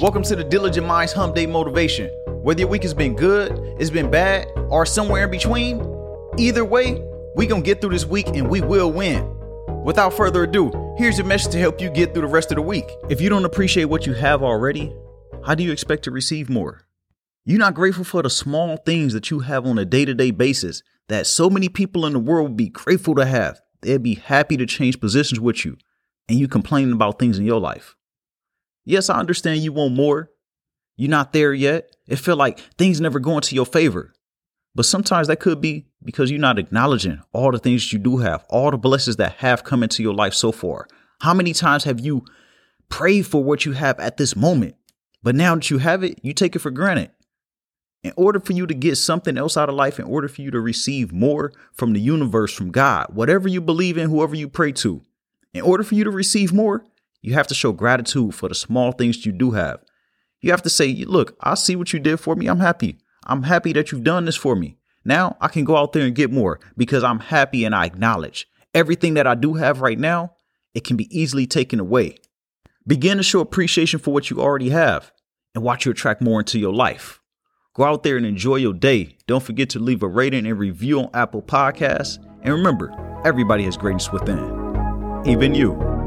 Welcome to the Diligent Minds Hump Day Motivation. Whether your week has been good, it's been bad, or somewhere in between, either way, we gonna get through this week and we will win. Without further ado, here's your message to help you get through the rest of the week. If you don't appreciate what you have already, how do you expect to receive more? You're not grateful for the small things that you have on a day to day basis that so many people in the world would be grateful to have. They'd be happy to change positions with you, and you complaining about things in your life. Yes, I understand you want more. You're not there yet. It feel like things never going to your favor. But sometimes that could be because you're not acknowledging all the things you do have, all the blessings that have come into your life so far. How many times have you prayed for what you have at this moment? But now that you have it, you take it for granted. In order for you to get something else out of life, in order for you to receive more from the universe, from God, whatever you believe in, whoever you pray to, in order for you to receive more, you have to show gratitude for the small things you do have. You have to say, look, I see what you did for me. I'm happy. I'm happy that you've done this for me. Now I can go out there and get more because I'm happy and I acknowledge everything that I do have right now. It can be easily taken away. Begin to show appreciation for what you already have and watch you attract more into your life. Go out there and enjoy your day. Don't forget to leave a rating and review on Apple Podcasts. And remember, everybody has greatness within, even you.